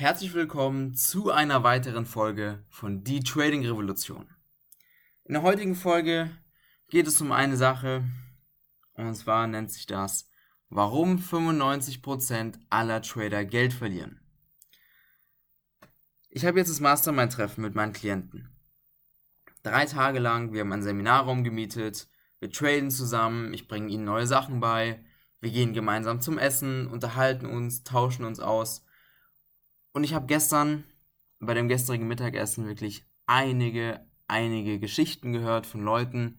Herzlich willkommen zu einer weiteren Folge von Die Trading Revolution. In der heutigen Folge geht es um eine Sache, und zwar nennt sich das, warum 95% aller Trader Geld verlieren. Ich habe jetzt das Mastermind-Treffen mit meinen Klienten. Drei Tage lang, wir haben einen Seminarraum gemietet, wir traden zusammen, ich bringe ihnen neue Sachen bei, wir gehen gemeinsam zum Essen, unterhalten uns, tauschen uns aus und ich habe gestern bei dem gestrigen Mittagessen wirklich einige, einige Geschichten gehört von Leuten,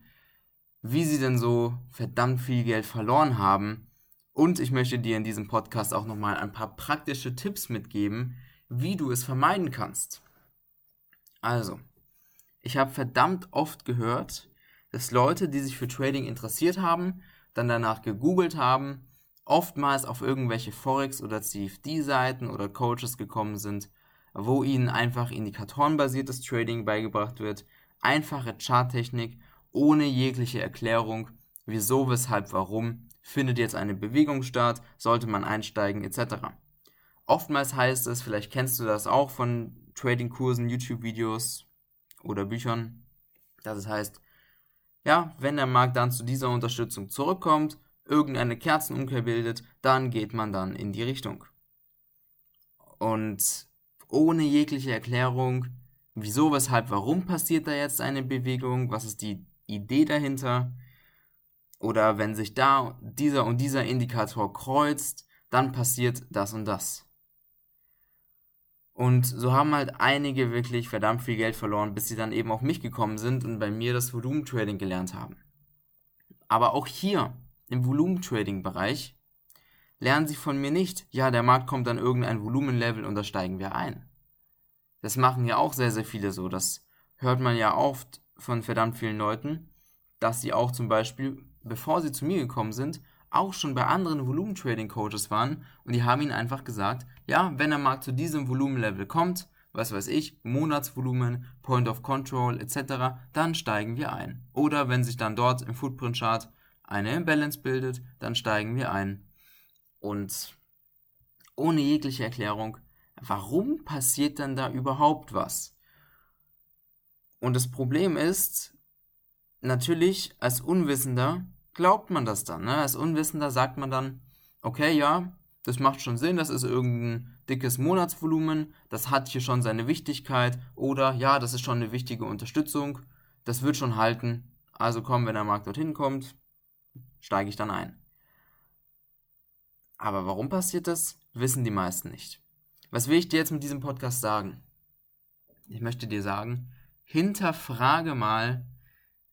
wie sie denn so verdammt viel Geld verloren haben. Und ich möchte dir in diesem Podcast auch nochmal ein paar praktische Tipps mitgeben, wie du es vermeiden kannst. Also, ich habe verdammt oft gehört, dass Leute, die sich für Trading interessiert haben, dann danach gegoogelt haben oftmals auf irgendwelche Forex- oder CFD-Seiten oder Coaches gekommen sind, wo ihnen einfach indikatorenbasiertes Trading beigebracht wird, einfache Charttechnik ohne jegliche Erklärung, wieso, weshalb, warum, findet jetzt eine Bewegung statt, sollte man einsteigen etc. Oftmals heißt es, vielleicht kennst du das auch von Trading-Kursen, YouTube-Videos oder Büchern, dass es heißt, ja, wenn der Markt dann zu dieser Unterstützung zurückkommt, irgendeine Kerzenumkehr bildet, dann geht man dann in die Richtung. Und ohne jegliche Erklärung, wieso, weshalb, warum passiert da jetzt eine Bewegung, was ist die Idee dahinter, oder wenn sich da dieser und dieser Indikator kreuzt, dann passiert das und das. Und so haben halt einige wirklich verdammt viel Geld verloren, bis sie dann eben auf mich gekommen sind und bei mir das Volumentrading gelernt haben. Aber auch hier im Volumentrading-Bereich lernen Sie von mir nicht, ja, der Markt kommt an irgendein Volumenlevel und da steigen wir ein. Das machen ja auch sehr, sehr viele so. Das hört man ja oft von verdammt vielen Leuten, dass sie auch zum Beispiel, bevor sie zu mir gekommen sind, auch schon bei anderen Volumentrading-Coaches waren und die haben ihnen einfach gesagt, ja, wenn der Markt zu diesem Volumenlevel kommt, was weiß ich, Monatsvolumen, Point of Control etc., dann steigen wir ein. Oder wenn sich dann dort im Footprint-Chart eine Imbalance bildet, dann steigen wir ein. Und ohne jegliche Erklärung, warum passiert denn da überhaupt was? Und das Problem ist, natürlich als Unwissender glaubt man das dann. Ne? Als Unwissender sagt man dann, okay, ja, das macht schon Sinn, das ist irgendein dickes Monatsvolumen, das hat hier schon seine Wichtigkeit oder ja, das ist schon eine wichtige Unterstützung, das wird schon halten. Also komm, wenn der Markt dorthin kommt, steige ich dann ein. Aber warum passiert das, wissen die meisten nicht. Was will ich dir jetzt mit diesem Podcast sagen? Ich möchte dir sagen, hinterfrage mal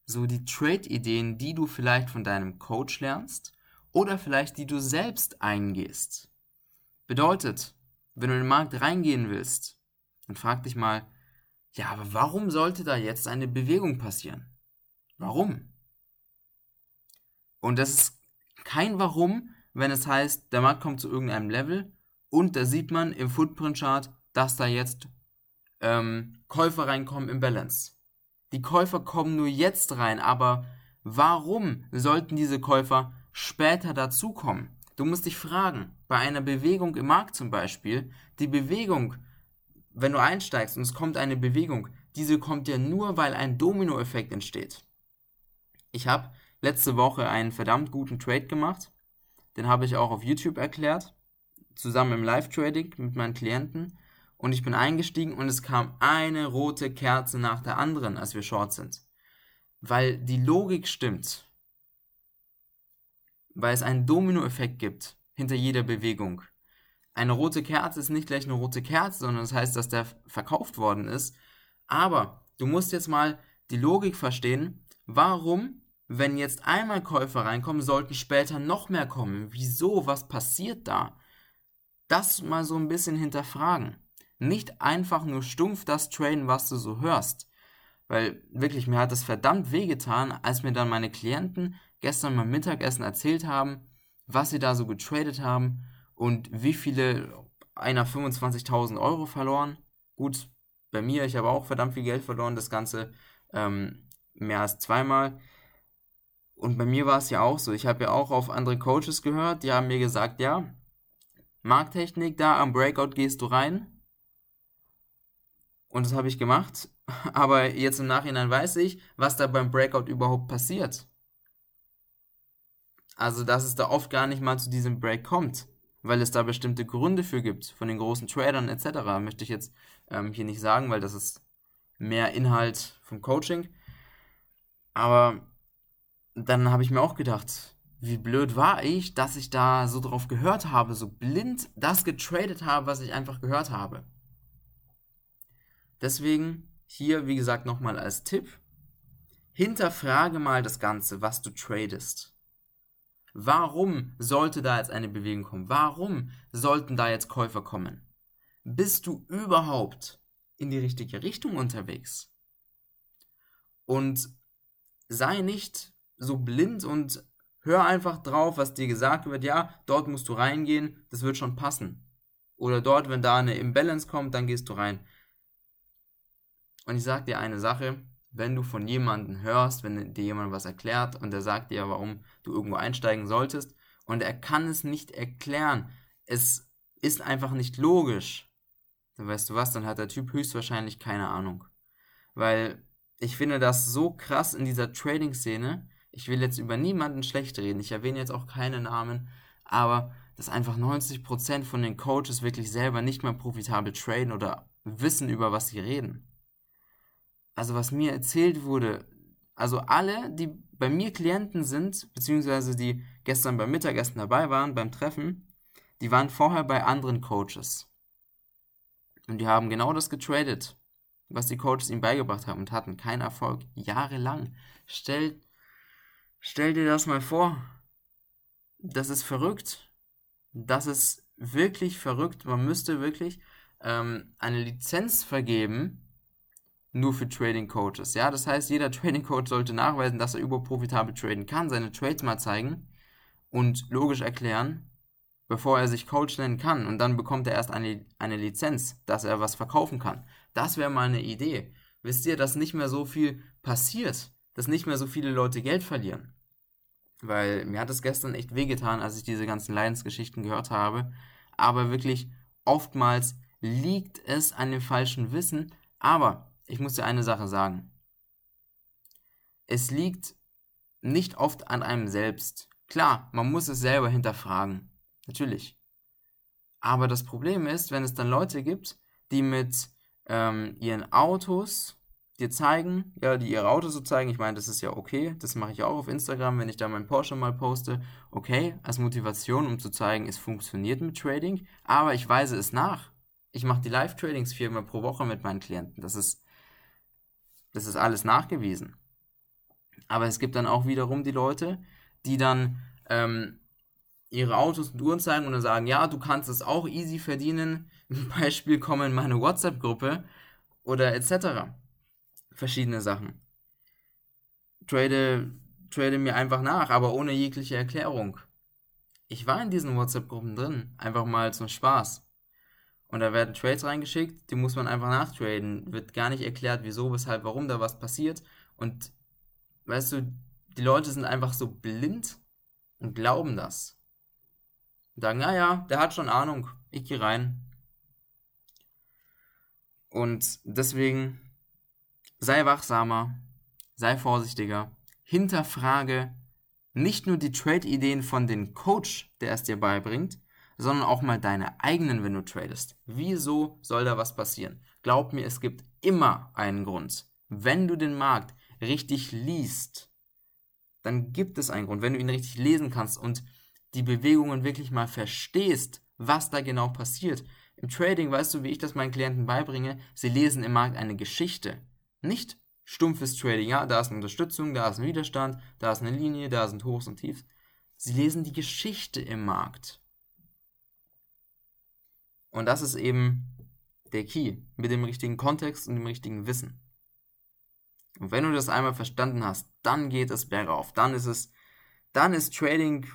so die Trade-Ideen, die du vielleicht von deinem Coach lernst oder vielleicht die du selbst eingehst. Bedeutet, wenn du in den Markt reingehen willst, dann frag dich mal, ja, aber warum sollte da jetzt eine Bewegung passieren? Warum? Und das ist kein Warum, wenn es heißt, der Markt kommt zu irgendeinem Level und da sieht man im Footprint-Chart, dass da jetzt ähm, Käufer reinkommen im Balance. Die Käufer kommen nur jetzt rein, aber warum sollten diese Käufer später dazukommen? Du musst dich fragen, bei einer Bewegung im Markt zum Beispiel, die Bewegung, wenn du einsteigst und es kommt eine Bewegung, diese kommt ja nur, weil ein Dominoeffekt entsteht. Ich habe letzte Woche einen verdammt guten Trade gemacht. Den habe ich auch auf YouTube erklärt, zusammen im Live-Trading mit meinen Klienten. Und ich bin eingestiegen und es kam eine rote Kerze nach der anderen, als wir short sind. Weil die Logik stimmt. Weil es einen Dominoeffekt gibt hinter jeder Bewegung. Eine rote Kerze ist nicht gleich eine rote Kerze, sondern das heißt, dass der verkauft worden ist. Aber du musst jetzt mal die Logik verstehen, warum wenn jetzt einmal Käufer reinkommen, sollten später noch mehr kommen. Wieso? Was passiert da? Das mal so ein bisschen hinterfragen. Nicht einfach nur stumpf das traden, was du so hörst. Weil wirklich, mir hat das verdammt wehgetan, als mir dann meine Klienten gestern beim Mittagessen erzählt haben, was sie da so getradet haben und wie viele einer 25.000 Euro verloren. Gut, bei mir, ich habe auch verdammt viel Geld verloren, das Ganze ähm, mehr als zweimal. Und bei mir war es ja auch so. Ich habe ja auch auf andere Coaches gehört, die haben mir gesagt, ja, Markttechnik, da am Breakout gehst du rein. Und das habe ich gemacht. Aber jetzt im Nachhinein weiß ich, was da beim Breakout überhaupt passiert. Also, dass es da oft gar nicht mal zu diesem Break kommt, weil es da bestimmte Gründe für gibt, von den großen Tradern etc. Möchte ich jetzt ähm, hier nicht sagen, weil das ist mehr Inhalt vom Coaching. Aber dann habe ich mir auch gedacht, wie blöd war ich, dass ich da so drauf gehört habe, so blind das getradet habe, was ich einfach gehört habe. Deswegen hier, wie gesagt, nochmal als Tipp, hinterfrage mal das Ganze, was du tradest. Warum sollte da jetzt eine Bewegung kommen? Warum sollten da jetzt Käufer kommen? Bist du überhaupt in die richtige Richtung unterwegs? Und sei nicht so blind und hör einfach drauf, was dir gesagt wird. Ja, dort musst du reingehen, das wird schon passen. Oder dort, wenn da eine Imbalance kommt, dann gehst du rein. Und ich sag dir eine Sache, wenn du von jemandem hörst, wenn dir jemand was erklärt und der sagt dir, warum du irgendwo einsteigen solltest und er kann es nicht erklären, es ist einfach nicht logisch, dann weißt du was, dann hat der Typ höchstwahrscheinlich keine Ahnung. Weil ich finde das so krass in dieser Trading-Szene. Ich will jetzt über niemanden schlecht reden, ich erwähne jetzt auch keine Namen, aber dass einfach 90% von den Coaches wirklich selber nicht mehr profitabel traden oder wissen, über was sie reden. Also was mir erzählt wurde, also alle, die bei mir Klienten sind, beziehungsweise die gestern beim Mittagessen dabei waren, beim Treffen, die waren vorher bei anderen Coaches. Und die haben genau das getradet was die Coaches ihm beigebracht haben und hatten keinen Erfolg. Jahrelang. Stell, stell dir das mal vor. Das ist verrückt. Das ist wirklich verrückt. Man müsste wirklich ähm, eine Lizenz vergeben, nur für Trading Coaches. Ja, das heißt, jeder Trading Coach sollte nachweisen, dass er überprofitabel traden kann, seine Trades mal zeigen und logisch erklären, bevor er sich Coach nennen kann. Und dann bekommt er erst eine, eine Lizenz, dass er was verkaufen kann. Das wäre mal eine Idee. Wisst ihr, dass nicht mehr so viel passiert, dass nicht mehr so viele Leute Geld verlieren? Weil mir hat es gestern echt wehgetan, als ich diese ganzen Leidensgeschichten gehört habe. Aber wirklich oftmals liegt es an dem falschen Wissen. Aber ich muss dir eine Sache sagen. Es liegt nicht oft an einem selbst. Klar, man muss es selber hinterfragen. Natürlich. Aber das Problem ist, wenn es dann Leute gibt, die mit ähm, ihren Autos dir zeigen, ja, die ihre Autos so zeigen. Ich meine, das ist ja okay. Das mache ich auch auf Instagram, wenn ich da meinen Porsche mal poste. Okay, als Motivation, um zu zeigen, es funktioniert mit Trading. Aber ich weise es nach. Ich mache die Live-Tradings viermal pro Woche mit meinen Klienten. Das ist, das ist alles nachgewiesen. Aber es gibt dann auch wiederum die Leute, die dann ähm, ihre Autos und Uhren zeigen und dann sagen, ja, du kannst es auch easy verdienen. Beispiel kommen in meine WhatsApp-Gruppe oder etc. Verschiedene Sachen. Trade, trade mir einfach nach, aber ohne jegliche Erklärung. Ich war in diesen WhatsApp-Gruppen drin, einfach mal zum Spaß. Und da werden Trades reingeschickt, die muss man einfach nachtraden. Wird gar nicht erklärt, wieso, weshalb, warum da was passiert. Und weißt du, die Leute sind einfach so blind und glauben das. Und sagen, naja, der hat schon Ahnung, ich gehe rein. Und deswegen sei wachsamer, sei vorsichtiger, hinterfrage nicht nur die Trade-Ideen von dem Coach, der es dir beibringt, sondern auch mal deine eigenen, wenn du tradest. Wieso soll da was passieren? Glaub mir, es gibt immer einen Grund. Wenn du den Markt richtig liest, dann gibt es einen Grund. Wenn du ihn richtig lesen kannst und die Bewegungen wirklich mal verstehst, was da genau passiert. Im Trading, weißt du, wie ich das meinen Klienten beibringe, sie lesen im Markt eine Geschichte. Nicht stumpfes Trading, ja, da ist eine Unterstützung, da ist ein Widerstand, da ist eine Linie, da sind Hochs und Tiefs. Sie lesen die Geschichte im Markt. Und das ist eben der Key, mit dem richtigen Kontext und dem richtigen Wissen. Und wenn du das einmal verstanden hast, dann geht es bergauf. Dann ist es, dann ist Trading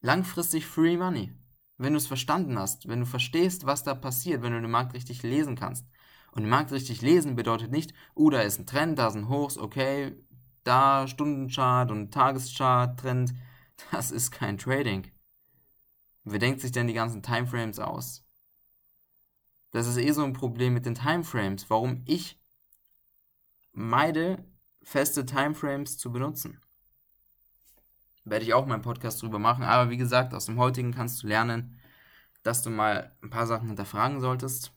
langfristig Free Money. Wenn du es verstanden hast, wenn du verstehst, was da passiert, wenn du den Markt richtig lesen kannst. Und den Markt richtig lesen bedeutet nicht, uh, da ist ein Trend, da sind Hochs, okay, da Stundenchart und Tageschart, Trend. Das ist kein Trading. Wer denkt sich denn die ganzen Timeframes aus? Das ist eh so ein Problem mit den Timeframes, warum ich meide, feste Timeframes zu benutzen. Werde ich auch meinen Podcast drüber machen, aber wie gesagt, aus dem heutigen kannst du lernen, dass du mal ein paar Sachen hinterfragen solltest.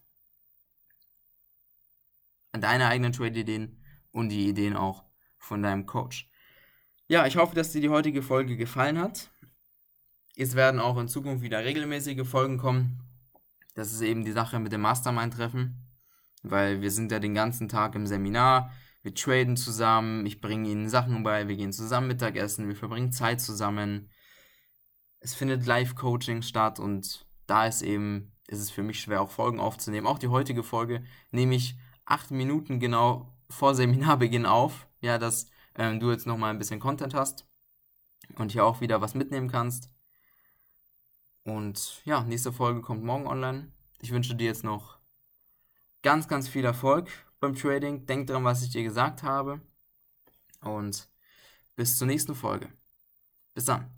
Deine eigenen Trade-Ideen und die Ideen auch von deinem Coach. Ja, ich hoffe, dass dir die heutige Folge gefallen hat. Es werden auch in Zukunft wieder regelmäßige Folgen kommen. Das ist eben die Sache mit dem Mastermind-Treffen, weil wir sind ja den ganzen Tag im Seminar, wir traden zusammen, ich bringe ihnen Sachen bei, wir gehen zusammen Mittagessen, wir verbringen Zeit zusammen. Es findet Live-Coaching statt und da ist eben, ist es für mich schwer, auch Folgen aufzunehmen. Auch die heutige Folge nehme ich acht Minuten genau vor Seminarbeginn auf, ja, dass ähm, du jetzt nochmal ein bisschen Content hast und hier auch wieder was mitnehmen kannst. Und ja, nächste Folge kommt morgen online. Ich wünsche dir jetzt noch ganz, ganz viel Erfolg beim Trading. Denk dran, was ich dir gesagt habe. Und bis zur nächsten Folge. Bis dann.